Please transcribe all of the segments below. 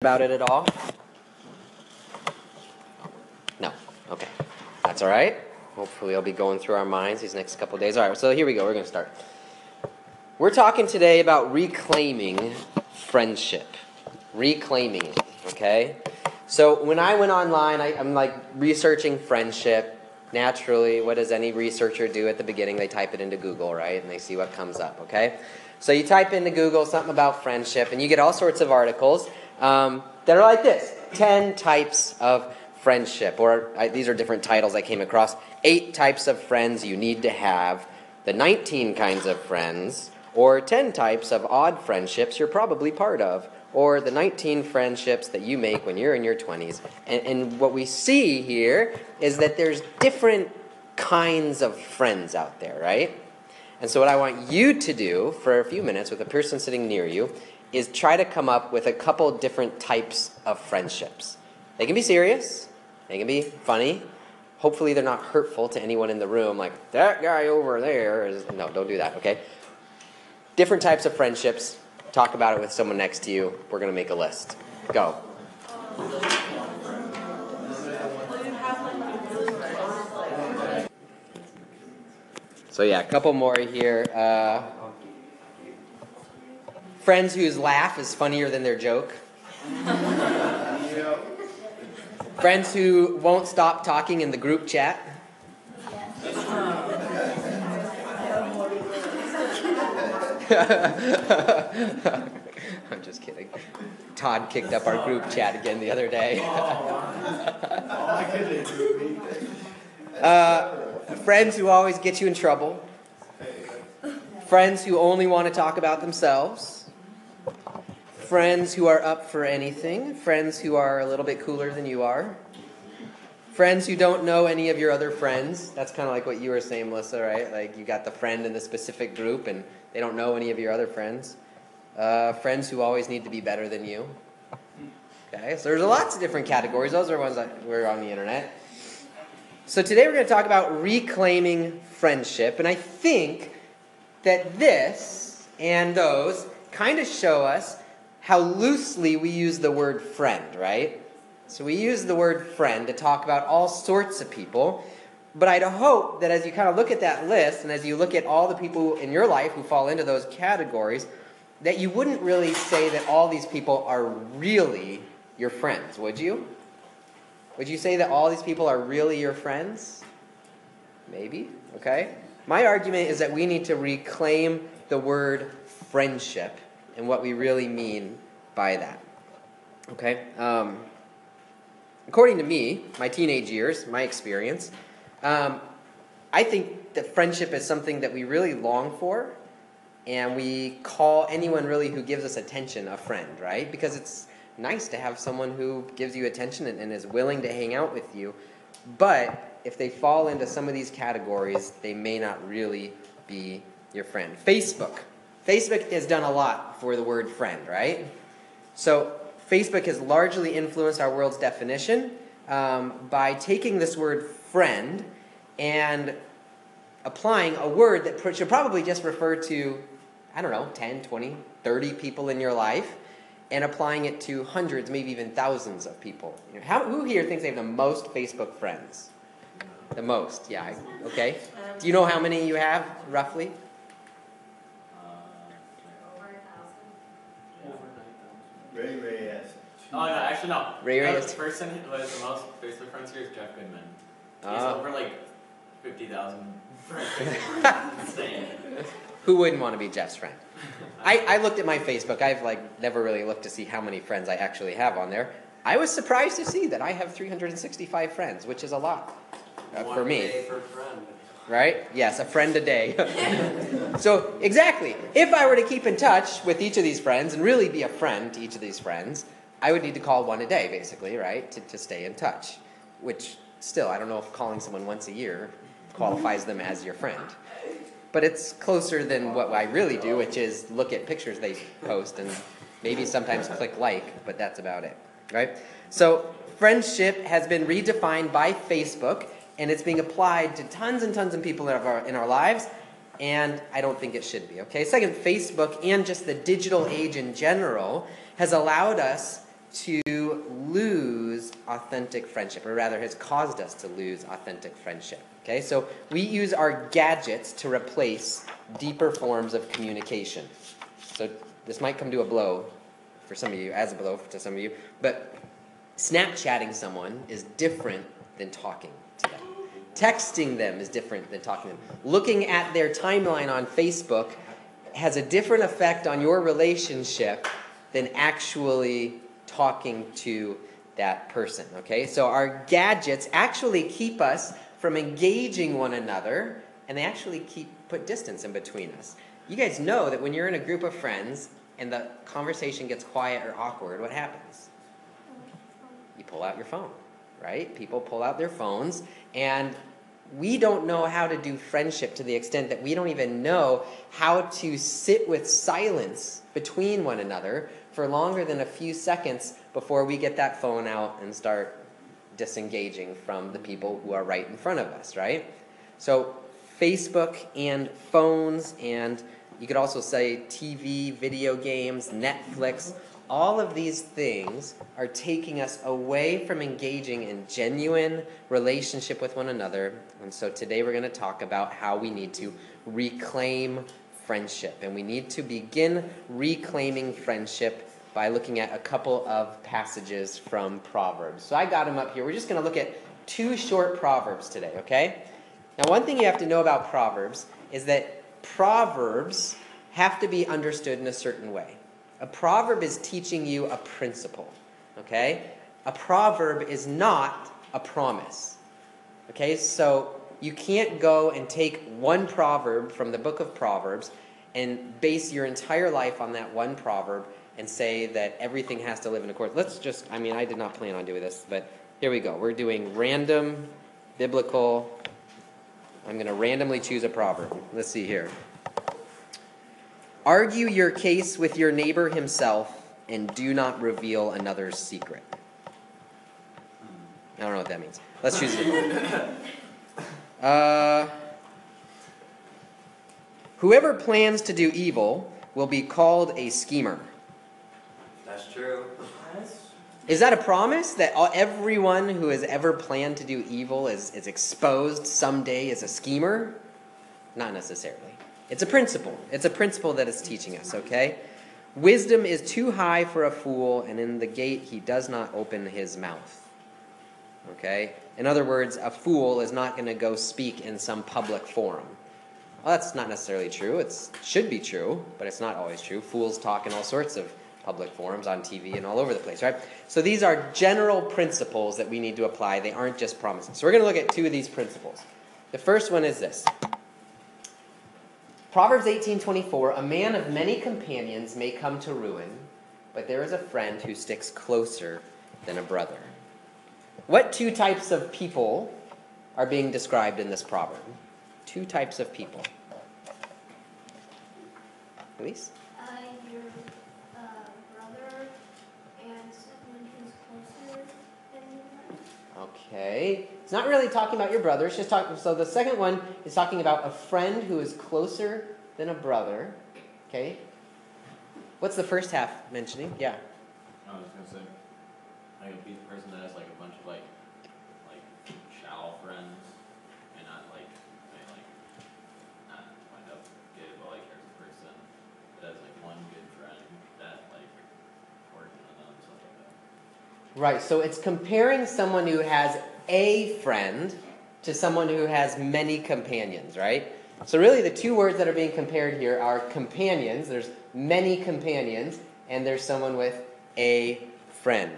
about it at all? No. Okay. That's all right. Hopefully, I'll be going through our minds these next couple days. All right, so here we go. We're going to start. We're talking today about reclaiming friendship. Reclaiming it, okay? So, when I went online, I, I'm like researching friendship. Naturally, what does any researcher do at the beginning? They type it into Google, right? And they see what comes up, okay? So, you type into Google something about friendship, and you get all sorts of articles um, that are like this 10 types of friendship, or these are different titles I came across. Eight types of friends you need to have, the 19 kinds of friends, or 10 types of odd friendships you're probably part of, or the 19 friendships that you make when you're in your 20s. And, and what we see here is that there's different kinds of friends out there, right? And so, what I want you to do for a few minutes with a person sitting near you is try to come up with a couple different types of friendships. They can be serious, they can be funny. Hopefully, they're not hurtful to anyone in the room, like that guy over there is. No, don't do that, okay? Different types of friendships. Talk about it with someone next to you. We're going to make a list. Go. So, yeah, a couple more here. Uh, friends whose laugh is funnier than their joke. friends who won't stop talking in the group chat. I'm just kidding. Todd kicked up our group chat again the other day. uh, friends who always get you in trouble. Friends who only want to talk about themselves friends who are up for anything, friends who are a little bit cooler than you are, friends who don't know any of your other friends. That's kind of like what you were saying, Melissa, right? Like you got the friend in the specific group and they don't know any of your other friends. Uh, friends who always need to be better than you. Okay, so there's lots of different categories. Those are ones that were on the internet. So today we're going to talk about reclaiming friendship, and I think that this and those kind of show us how loosely we use the word friend, right? So we use the word friend to talk about all sorts of people. But I'd hope that as you kind of look at that list and as you look at all the people in your life who fall into those categories, that you wouldn't really say that all these people are really your friends, would you? Would you say that all these people are really your friends? Maybe, okay? My argument is that we need to reclaim the word friendship and what we really mean by that. Okay? Um, according to me, my teenage years, my experience, um, I think that friendship is something that we really long for, and we call anyone really who gives us attention a friend, right? Because it's nice to have someone who gives you attention and, and is willing to hang out with you. But if they fall into some of these categories, they may not really be your friend. Facebook Facebook has done a lot for the word friend, right? So Facebook has largely influenced our world's definition um, by taking this word friend and applying a word that should probably just refer to, I don't know, 10, 20, 30 people in your life, and applying it to hundreds, maybe even thousands of people. You know, how, who here thinks they have the most Facebook friends? The most, yeah. Okay. Do you know how many you have, roughly? Ray Ray has. Oh no, actually no. Ray Ray no, the person who has the most Facebook friends here is Jeff Goodman. He's Ah. over like fifty thousand. Insane. Who wouldn't want to be Jeff's friend? I, I looked at my Facebook. I've like never really looked to see how many friends I actually have on there. I was surprised to see that I have 365 friends, which is a lot uh, for me. day for friend. Right? Yes, a friend a day. so, exactly. If I were to keep in touch with each of these friends and really be a friend to each of these friends, I would need to call one a day, basically, right? To, to stay in touch. Which, still, I don't know if calling someone once a year qualifies them as your friend. But it's closer than what I really do, which is look at pictures they post and maybe sometimes click like, but that's about it, right? So, friendship has been redefined by Facebook and it's being applied to tons and tons of people in our, in our lives, and I don't think it should be. Okay, second, Facebook and just the digital age in general has allowed us to lose authentic friendship, or rather, has caused us to lose authentic friendship. Okay, so we use our gadgets to replace deeper forms of communication. So this might come to a blow for some of you, as a blow to some of you, but Snapchatting someone is different than talking to them. Texting them is different than talking to them. Looking at their timeline on Facebook has a different effect on your relationship than actually talking to that person. Okay? So our gadgets actually keep us from engaging one another and they actually keep put distance in between us. You guys know that when you're in a group of friends and the conversation gets quiet or awkward, what happens? You pull out your phone, right? People pull out their phones and we don't know how to do friendship to the extent that we don't even know how to sit with silence between one another for longer than a few seconds before we get that phone out and start disengaging from the people who are right in front of us, right? So, Facebook and phones, and you could also say TV, video games, Netflix, all of these things are taking us away from engaging in genuine relationship with one another. And so today we're going to talk about how we need to reclaim friendship. And we need to begin reclaiming friendship by looking at a couple of passages from Proverbs. So I got them up here. We're just going to look at two short Proverbs today, okay? Now, one thing you have to know about Proverbs is that Proverbs have to be understood in a certain way. A proverb is teaching you a principle, okay? A proverb is not a promise, okay? So you can't go and take one proverb from the book of Proverbs and base your entire life on that one proverb and say that everything has to live in accordance. Let's just, I mean, I did not plan on doing this, but here we go. We're doing random biblical. I'm going to randomly choose a proverb. Let's see here. Argue your case with your neighbor himself and do not reveal another's secret. I don't know what that means. Let's choose it. Uh, whoever plans to do evil will be called a schemer. That's true. Is that a promise that all, everyone who has ever planned to do evil is, is exposed someday as a schemer? Not necessarily. It's a principle. It's a principle that it's teaching us, okay? Wisdom is too high for a fool, and in the gate he does not open his mouth. Okay? In other words, a fool is not going to go speak in some public forum. Well, that's not necessarily true. It should be true, but it's not always true. Fools talk in all sorts of public forums on TV and all over the place, right? So these are general principles that we need to apply. They aren't just promises. So we're going to look at two of these principles. The first one is this. Proverbs 18:24, a man of many companions may come to ruin, but there is a friend who sticks closer than a brother. What two types of people are being described in this proverb? Two types of people. Elise? Uh, your uh, brother and someone who's closer than you. Okay. It's not really talking about your brother. It's just talking. So the second one is talking about a friend who is closer than a brother. Okay. What's the first half mentioning? Yeah. I was gonna say, like a pe- person that has like a bunch of like shallow friends, and not like, they like, not wind up good, but like there's a person that has like one good friend that like working on them, stuff like that. Right. So it's comparing someone who has a friend to someone who has many companions, right? So really the two words that are being compared here are companions. There's many companions and there's someone with a friend.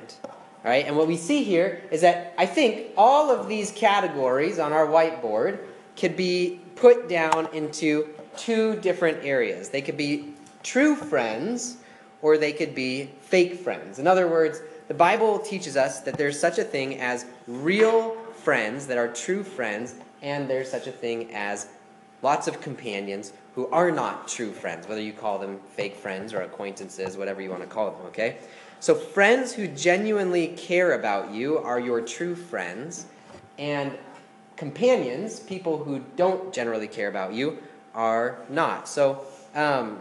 Right? And what we see here is that I think all of these categories on our whiteboard could be put down into two different areas. They could be true friends or they could be fake friends. In other words, the Bible teaches us that there's such a thing as real friends that are true friends, and there's such a thing as lots of companions who are not true friends, whether you call them fake friends or acquaintances, whatever you want to call them, okay? So, friends who genuinely care about you are your true friends, and companions, people who don't generally care about you, are not. So, um,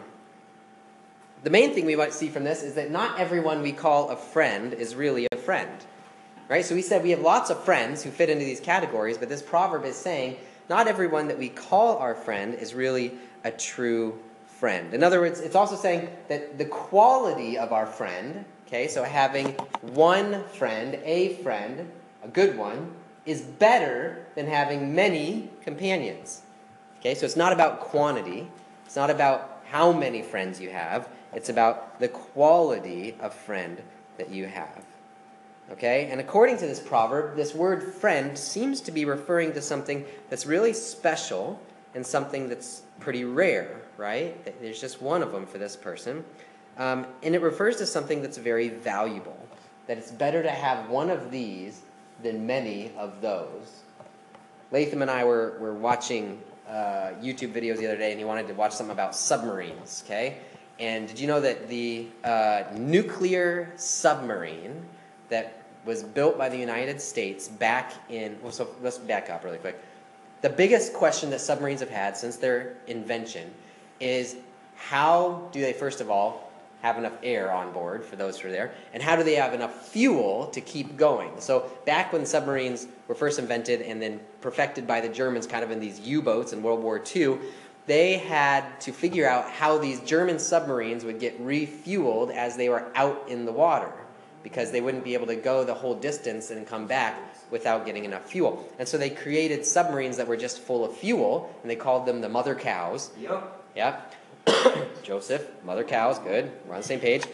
the main thing we might see from this is that not everyone we call a friend is really a friend. Right? So we said we have lots of friends who fit into these categories, but this proverb is saying not everyone that we call our friend is really a true friend. In other words, it's also saying that the quality of our friend, okay, so having one friend, a friend, a good one, is better than having many companions. Okay, so it's not about quantity, it's not about how many friends you have, it's about the quality of friend that you have. Okay, and according to this proverb, this word friend seems to be referring to something that's really special and something that's pretty rare, right? There's just one of them for this person. Um, and it refers to something that's very valuable. That it's better to have one of these than many of those. Latham and I were, were watching uh, YouTube videos the other day, and he wanted to watch something about submarines, okay? And did you know that the uh, nuclear submarine that was built by the United States back in, well, so let's back up really quick. The biggest question that submarines have had since their invention is how do they, first of all, have enough air on board for those who are there, and how do they have enough fuel to keep going? So, back when submarines were first invented and then perfected by the Germans, kind of in these U boats in World War II, they had to figure out how these German submarines would get refueled as they were out in the water because they wouldn't be able to go the whole distance and come back without getting enough fuel. And so they created submarines that were just full of fuel, and they called them the mother cows. Yep. Yep. Joseph, mother cows, good. We're on the same page.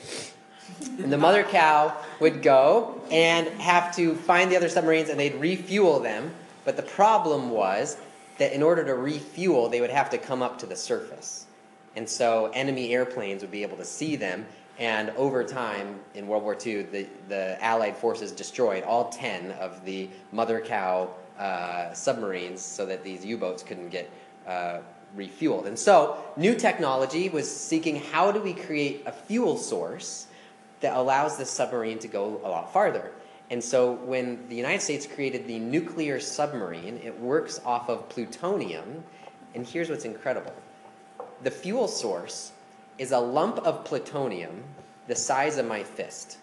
And the mother cow would go and have to find the other submarines and they'd refuel them. But the problem was that in order to refuel, they would have to come up to the surface. And so enemy airplanes would be able to see them. And over time, in World War II, the, the Allied forces destroyed all 10 of the mother cow uh, submarines so that these U boats couldn't get uh, refueled. And so, new technology was seeking how do we create a fuel source that allows this submarine to go a lot farther. And so, when the United States created the nuclear submarine, it works off of plutonium. And here's what's incredible the fuel source is a lump of plutonium the size of my fist.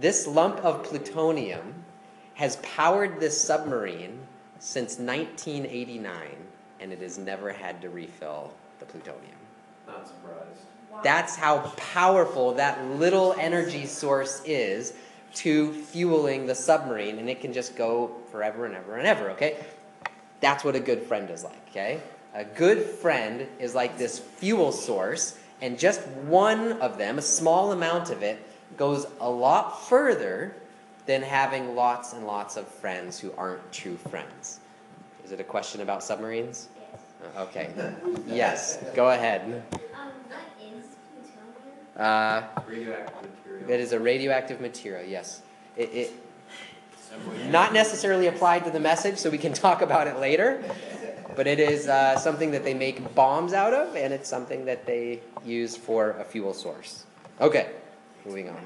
This lump of plutonium has powered this submarine since 1989 and it has never had to refill the plutonium. Not surprised. That's how powerful that little energy source is to fueling the submarine, and it can just go forever and ever and ever, okay? That's what a good friend is like, okay? A good friend is like this fuel source, and just one of them, a small amount of it, goes a lot further than having lots and lots of friends who aren't true friends. Is it a question about submarines? Yes. Uh, Okay. Yes. Go ahead. Um, what is plutonium? Uh, Radioactive material. it is a radioactive material. Yes. It, it not necessarily applied to the message, so we can talk about it later. But it is uh, something that they make bombs out of, and it's something that they use for a fuel source. Okay. Moving on.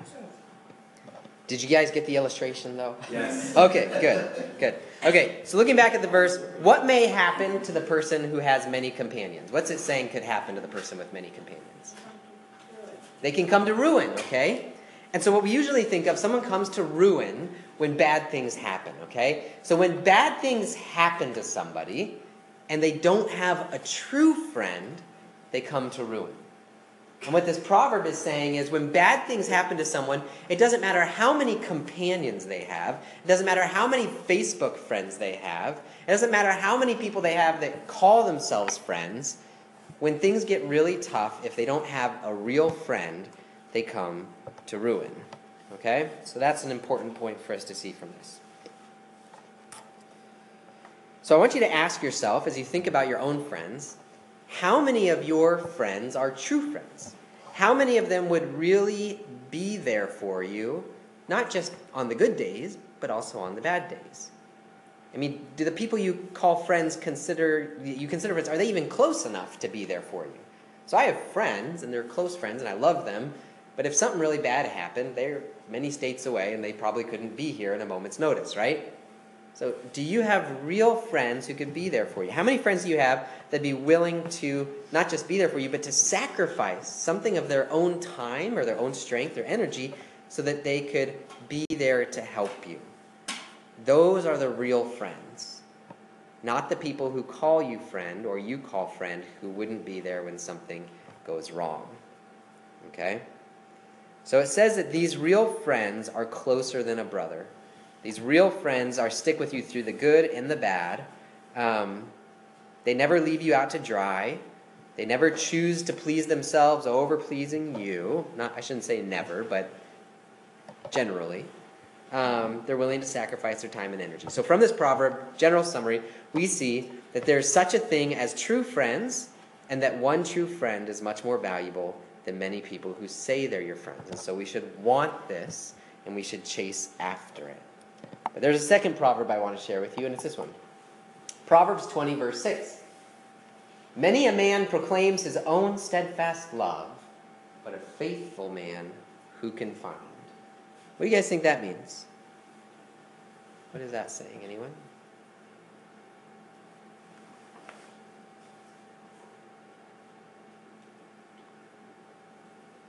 Did you guys get the illustration though? Yes. Okay, good, good. Okay, so looking back at the verse, what may happen to the person who has many companions? What's it saying could happen to the person with many companions? They can come to ruin, okay? And so what we usually think of, someone comes to ruin when bad things happen, okay? So when bad things happen to somebody and they don't have a true friend, they come to ruin. And what this proverb is saying is when bad things happen to someone, it doesn't matter how many companions they have, it doesn't matter how many Facebook friends they have, it doesn't matter how many people they have that call themselves friends. When things get really tough, if they don't have a real friend, they come to ruin. Okay? So that's an important point for us to see from this. So I want you to ask yourself, as you think about your own friends, how many of your friends are true friends? How many of them would really be there for you, not just on the good days, but also on the bad days? I mean, do the people you call friends consider you consider friends? Are they even close enough to be there for you? So I have friends, and they're close friends, and I love them. But if something really bad happened, they're many states away, and they probably couldn't be here at a moment's notice, right? So, do you have real friends who could be there for you? How many friends do you have that'd be willing to not just be there for you, but to sacrifice something of their own time or their own strength or energy so that they could be there to help you? Those are the real friends. Not the people who call you friend or you call friend who wouldn't be there when something goes wrong. Okay? So it says that these real friends are closer than a brother. These real friends are stick with you through the good and the bad. Um, they never leave you out to dry. They never choose to please themselves over pleasing you. Not, I shouldn't say never, but generally. Um, they're willing to sacrifice their time and energy. So, from this proverb, general summary, we see that there's such a thing as true friends, and that one true friend is much more valuable than many people who say they're your friends. And so, we should want this, and we should chase after it. But there's a second proverb I want to share with you, and it's this one Proverbs 20, verse 6. Many a man proclaims his own steadfast love, but a faithful man who can find? What do you guys think that means? What is that saying? Anyone?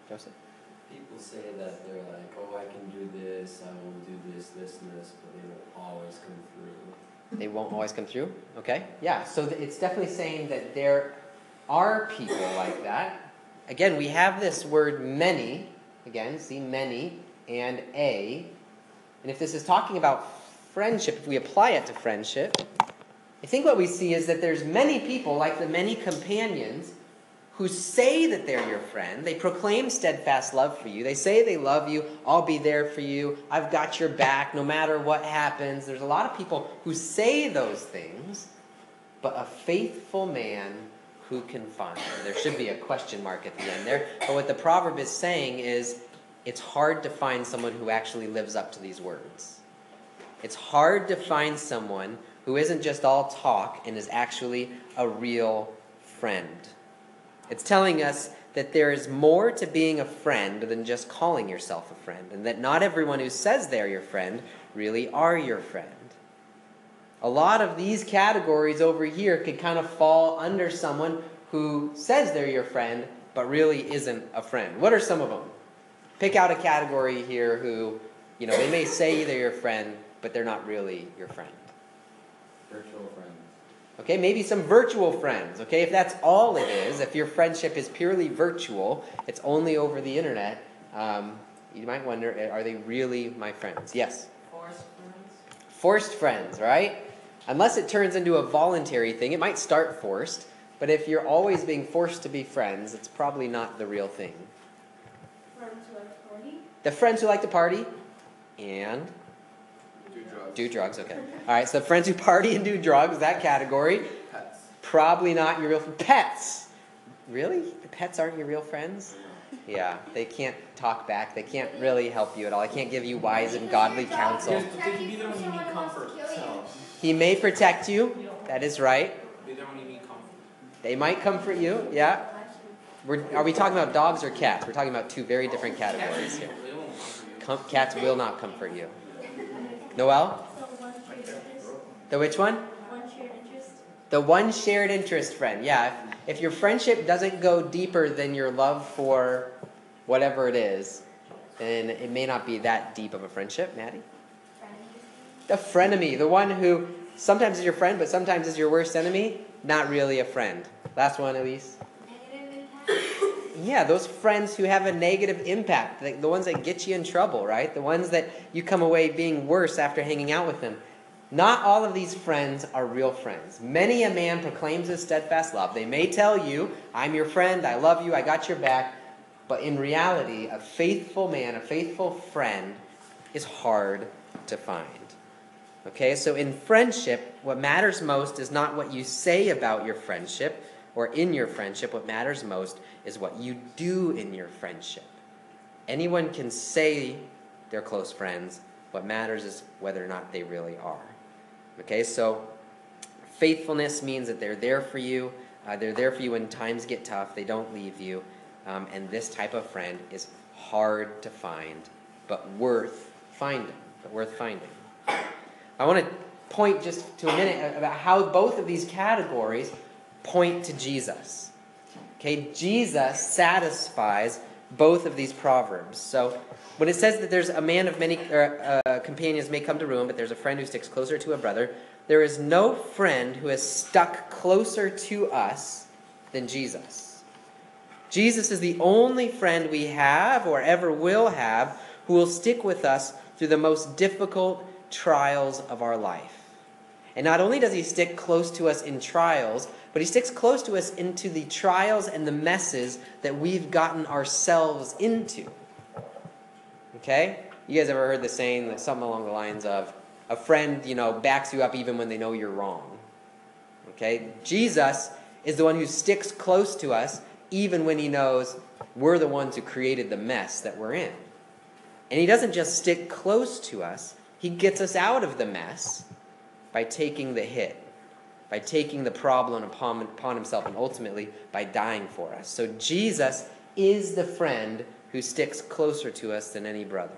Joseph? People say that they're like, oh, I can do this, I will do this, this, and this, but they won't always come through. They won't always come through? Okay. Yeah, so it's definitely saying that there are people like that. Again, we have this word many. Again, see many and a. And if this is talking about friendship, if we apply it to friendship, I think what we see is that there's many people, like the many companions, who say that they're your friend. They proclaim steadfast love for you. They say they love you. I'll be there for you. I've got your back no matter what happens. There's a lot of people who say those things, but a faithful man who can find. There should be a question mark at the end there. But what the proverb is saying is it's hard to find someone who actually lives up to these words. It's hard to find someone who isn't just all talk and is actually a real friend. It's telling us that there is more to being a friend than just calling yourself a friend, and that not everyone who says they're your friend really are your friend. A lot of these categories over here could kind of fall under someone who says they're your friend, but really isn't a friend. What are some of them? Pick out a category here who, you know, they may say they're your friend, but they're not really your friend. Virtual friends. Okay, maybe some virtual friends. Okay, if that's all it is, if your friendship is purely virtual, it's only over the internet, um, you might wonder are they really my friends? Yes? Forced friends. Forced friends, right? Unless it turns into a voluntary thing, it might start forced, but if you're always being forced to be friends, it's probably not the real thing. Friends who like to party? The friends who like to party and Do drugs. do drugs, okay. All right, so friends who party and do drugs, that category. Pets. Probably not your real friends. pets. Really? The pets aren't your real friends? Yeah, they can't talk back. They can't really help you at all. They can't give you wise and godly counsel. Yes, but they can be there when you need comfort. So, He may protect you. That is right. be there when you need comfort. They might comfort you. Yeah. We're, are we talking about dogs or cats? We're talking about two very different categories here. They won't comfort you. Cats will not comfort you. Noel? The which one? The one shared interest friend. Yeah. If, if your friendship doesn't go deeper than your love for whatever it is, then it may not be that deep of a friendship. Maddie? The frenemy, the one who sometimes is your friend, but sometimes is your worst enemy, not really a friend. Last one, Elise. Yeah, those friends who have a negative impact, the, the ones that get you in trouble, right? The ones that you come away being worse after hanging out with them. Not all of these friends are real friends. Many a man proclaims his steadfast love. They may tell you, I'm your friend, I love you, I got your back. But in reality, a faithful man, a faithful friend, is hard to find. Okay, so in friendship, what matters most is not what you say about your friendship or in your friendship. What matters most is what you do in your friendship. Anyone can say they're close friends. What matters is whether or not they really are. Okay, so faithfulness means that they're there for you. Uh, they're there for you when times get tough. They don't leave you. Um, and this type of friend is hard to find, but worth finding. But worth finding. I want to point just to a minute about how both of these categories point to Jesus. Okay, Jesus satisfies both of these proverbs. So when it says that there's a man of many uh, companions may come to ruin, but there's a friend who sticks closer to a brother, there is no friend who has stuck closer to us than Jesus. Jesus is the only friend we have or ever will have who will stick with us through the most difficult trials of our life. And not only does he stick close to us in trials, but he sticks close to us into the trials and the messes that we've gotten ourselves into. Okay? You guys ever heard the saying something along the lines of a friend, you know, backs you up even when they know you're wrong. Okay? Jesus is the one who sticks close to us even when he knows we're the ones who created the mess that we're in. And he doesn't just stick close to us, he gets us out of the mess by taking the hit, by taking the problem upon, upon himself, and ultimately by dying for us. So Jesus is the friend who sticks closer to us than any brother.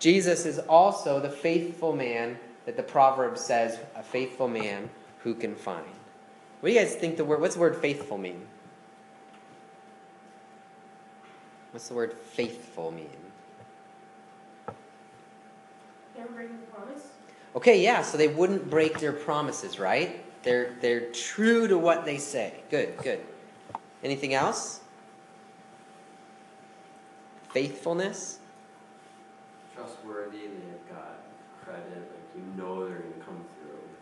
Jesus is also the faithful man that the proverb says, a faithful man who can find. What do you guys think the word, what's the word faithful mean? What's the word faithful mean? Never breaking the promise. Okay, yeah, so they wouldn't break their promises, right? They're they're true to what they say. Good, good. Anything else? Faithfulness? Trustworthy, they've got credit, like you know they're gonna come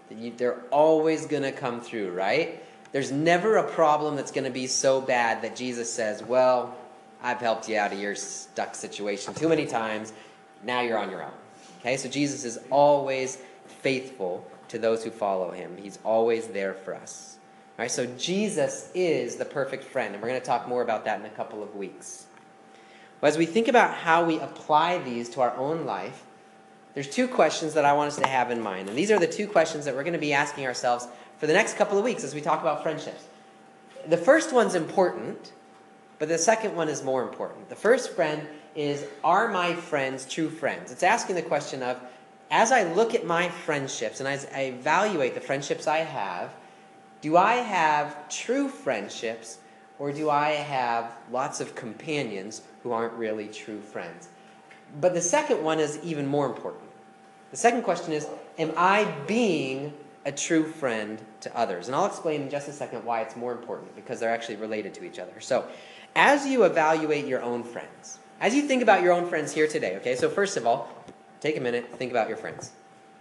through. They're always going to come through, right? There's never a problem that's going to be so bad that Jesus says, Well, I've helped you out of your stuck situation too many times. Now you're on your own. Okay, so Jesus is always faithful to those who follow him, He's always there for us. All right, so Jesus is the perfect friend, and we're going to talk more about that in a couple of weeks. Well, as we think about how we apply these to our own life, there's two questions that I want us to have in mind. And these are the two questions that we're going to be asking ourselves for the next couple of weeks as we talk about friendships. The first one's important, but the second one is more important. The first friend is Are my friends true friends? It's asking the question of as I look at my friendships and as I evaluate the friendships I have, do I have true friendships or do I have lots of companions who aren't really true friends? But the second one is even more important. The second question is Am I being a true friend to others? And I'll explain in just a second why it's more important because they're actually related to each other. So, as you evaluate your own friends, as you think about your own friends here today, okay, so first of all, take a minute, think about your friends.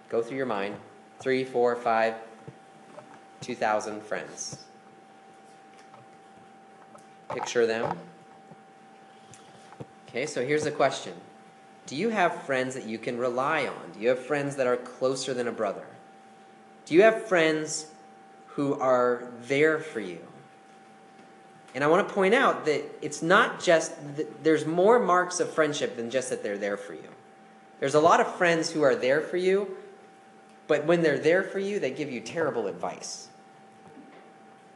Go through your mind three, four, five, two thousand friends. Picture them. Okay, so here's the question Do you have friends that you can rely on? Do you have friends that are closer than a brother? Do you have friends who are there for you? And I want to point out that it's not just, that there's more marks of friendship than just that they're there for you. There's a lot of friends who are there for you, but when they're there for you, they give you terrible advice.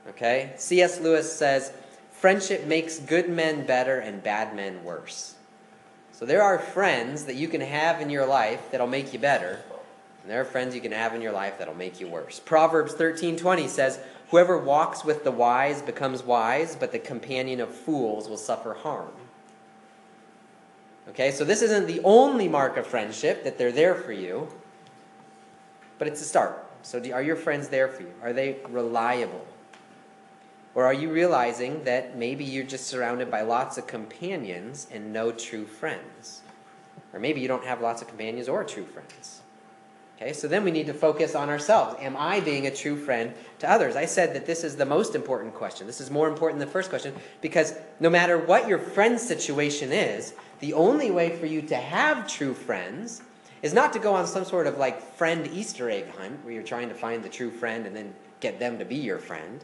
Okay? C.S. Lewis says, friendship makes good men better and bad men worse. So there are friends that you can have in your life that'll make you better, and there are friends you can have in your life that'll make you worse. Proverbs 13:20 says, "Whoever walks with the wise becomes wise, but the companion of fools will suffer harm." Okay? So this isn't the only mark of friendship that they're there for you, but it's a start. So are your friends there for you? Are they reliable? Or are you realizing that maybe you're just surrounded by lots of companions and no true friends? Or maybe you don't have lots of companions or true friends. Okay, so then we need to focus on ourselves. Am I being a true friend to others? I said that this is the most important question. This is more important than the first question because no matter what your friend situation is, the only way for you to have true friends is not to go on some sort of like friend Easter egg hunt where you're trying to find the true friend and then get them to be your friend.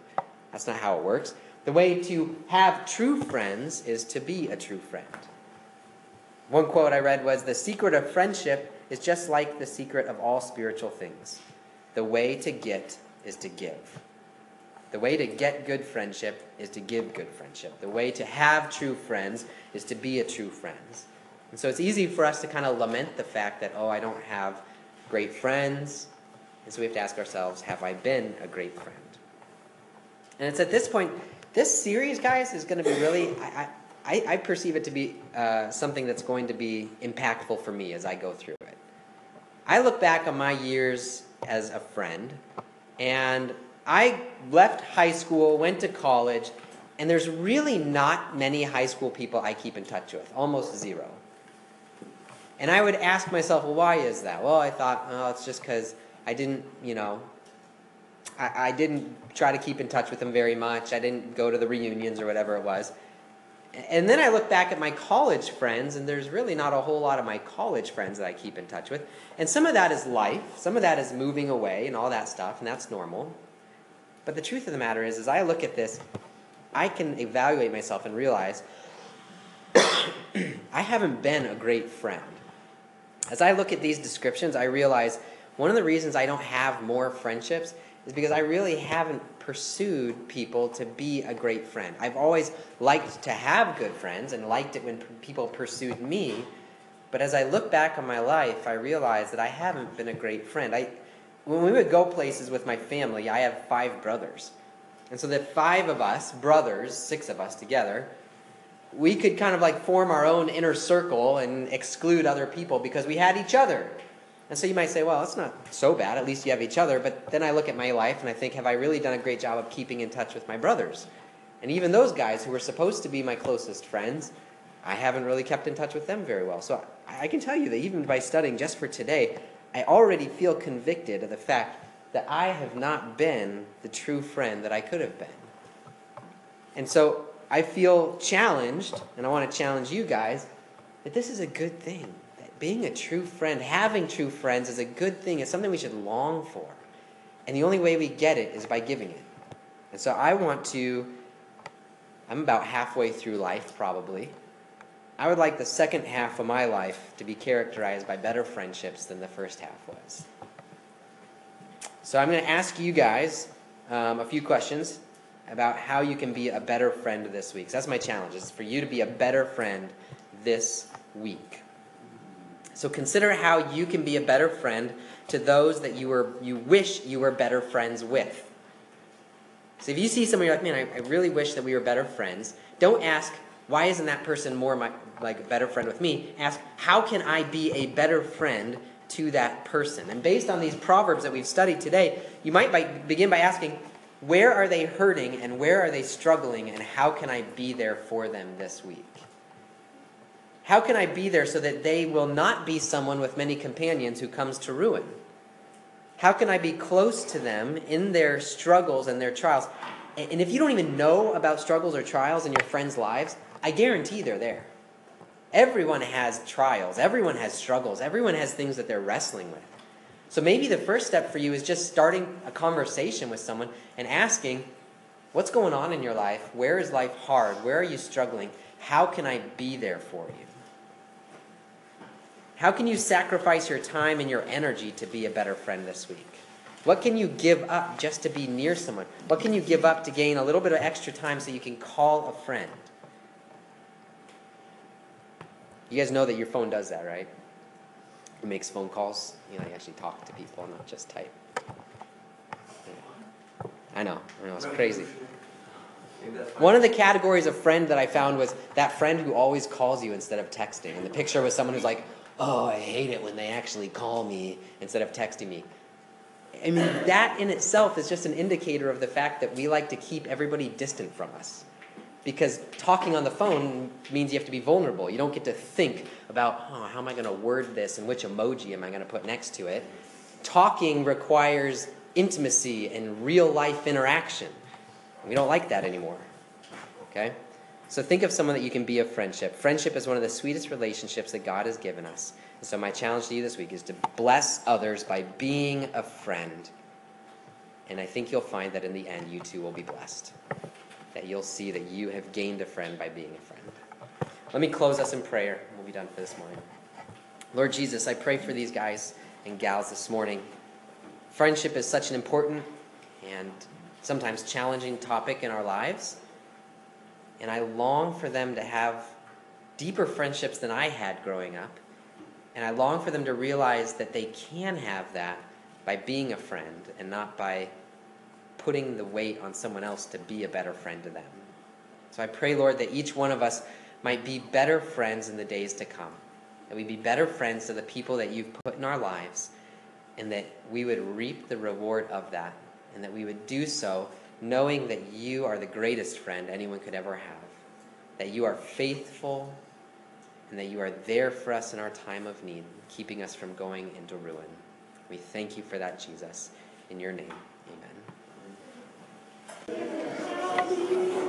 That's not how it works. The way to have true friends is to be a true friend. One quote I read was The secret of friendship is just like the secret of all spiritual things. The way to get is to give. The way to get good friendship is to give good friendship. The way to have true friends is to be a true friend. And so it's easy for us to kind of lament the fact that, oh, I don't have great friends. And so we have to ask ourselves have I been a great friend? And it's at this point, this series, guys, is going to be really, I, I, I perceive it to be uh, something that's going to be impactful for me as I go through it. I look back on my years as a friend, and I left high school, went to college, and there's really not many high school people I keep in touch with, almost zero. And I would ask myself, well, why is that? Well, I thought, oh, it's just because I didn't, you know, I, I didn't try to keep in touch with them very much. I didn't go to the reunions or whatever it was. And then I look back at my college friends, and there's really not a whole lot of my college friends that I keep in touch with. And some of that is life, some of that is moving away and all that stuff, and that's normal. But the truth of the matter is, as I look at this, I can evaluate myself and realize I haven't been a great friend. As I look at these descriptions, I realize one of the reasons I don't have more friendships is because I really haven't pursued people to be a great friend. I've always liked to have good friends and liked it when people pursued me. But as I look back on my life, I realize that I haven't been a great friend. I, when we would go places with my family, I have five brothers. And so the five of us, brothers, six of us together, we could kind of like form our own inner circle and exclude other people because we had each other. And so you might say, well, it's not so bad. At least you have each other. But then I look at my life and I think, have I really done a great job of keeping in touch with my brothers? And even those guys who were supposed to be my closest friends, I haven't really kept in touch with them very well. So I can tell you that even by studying just for today, I already feel convicted of the fact that I have not been the true friend that I could have been. And so I feel challenged, and I want to challenge you guys, that this is a good thing being a true friend, having true friends is a good thing. It's something we should long for. And the only way we get it is by giving it. And so I want to, I'm about halfway through life probably. I would like the second half of my life to be characterized by better friendships than the first half was. So I'm going to ask you guys um, a few questions about how you can be a better friend this week. So that's my challenge, is for you to be a better friend this week. So consider how you can be a better friend to those that you were you wish you were better friends with. So if you see someone you're like, man, I, I really wish that we were better friends, don't ask, why isn't that person more my, like a better friend with me? Ask, how can I be a better friend to that person? And based on these proverbs that we've studied today, you might by, begin by asking, where are they hurting and where are they struggling and how can I be there for them this week? How can I be there so that they will not be someone with many companions who comes to ruin? How can I be close to them in their struggles and their trials? And if you don't even know about struggles or trials in your friends' lives, I guarantee they're there. Everyone has trials, everyone has struggles, everyone has things that they're wrestling with. So maybe the first step for you is just starting a conversation with someone and asking, What's going on in your life? Where is life hard? Where are you struggling? How can I be there for you? How can you sacrifice your time and your energy to be a better friend this week? What can you give up just to be near someone? What can you give up to gain a little bit of extra time so you can call a friend? You guys know that your phone does that, right? It makes phone calls. You know, you actually talk to people, not just type. I know, I know, it's crazy. One of the categories of friend that I found was that friend who always calls you instead of texting. And the picture was someone who's like, oh, I hate it when they actually call me instead of texting me. I mean, that in itself is just an indicator of the fact that we like to keep everybody distant from us. Because talking on the phone means you have to be vulnerable. You don't get to think about, oh, how am I going to word this and which emoji am I going to put next to it. Talking requires intimacy and real life interaction. We don't like that anymore. Okay? So think of someone that you can be a friendship. Friendship is one of the sweetest relationships that God has given us. And so my challenge to you this week is to bless others by being a friend. And I think you'll find that in the end, you too will be blessed. That you'll see that you have gained a friend by being a friend. Let me close us in prayer, we'll be done for this morning. Lord Jesus, I pray for these guys and gals this morning. Friendship is such an important and sometimes challenging topic in our lives. And I long for them to have deeper friendships than I had growing up. And I long for them to realize that they can have that by being a friend and not by putting the weight on someone else to be a better friend to them. So I pray, Lord, that each one of us might be better friends in the days to come. That we be better friends to the people that you've put in our lives, and that we would reap the reward of that, and that we would do so knowing that you are the greatest friend anyone could ever have. That you are faithful, and that you are there for us in our time of need, keeping us from going into ruin. We thank you for that, Jesus. In your name, amen.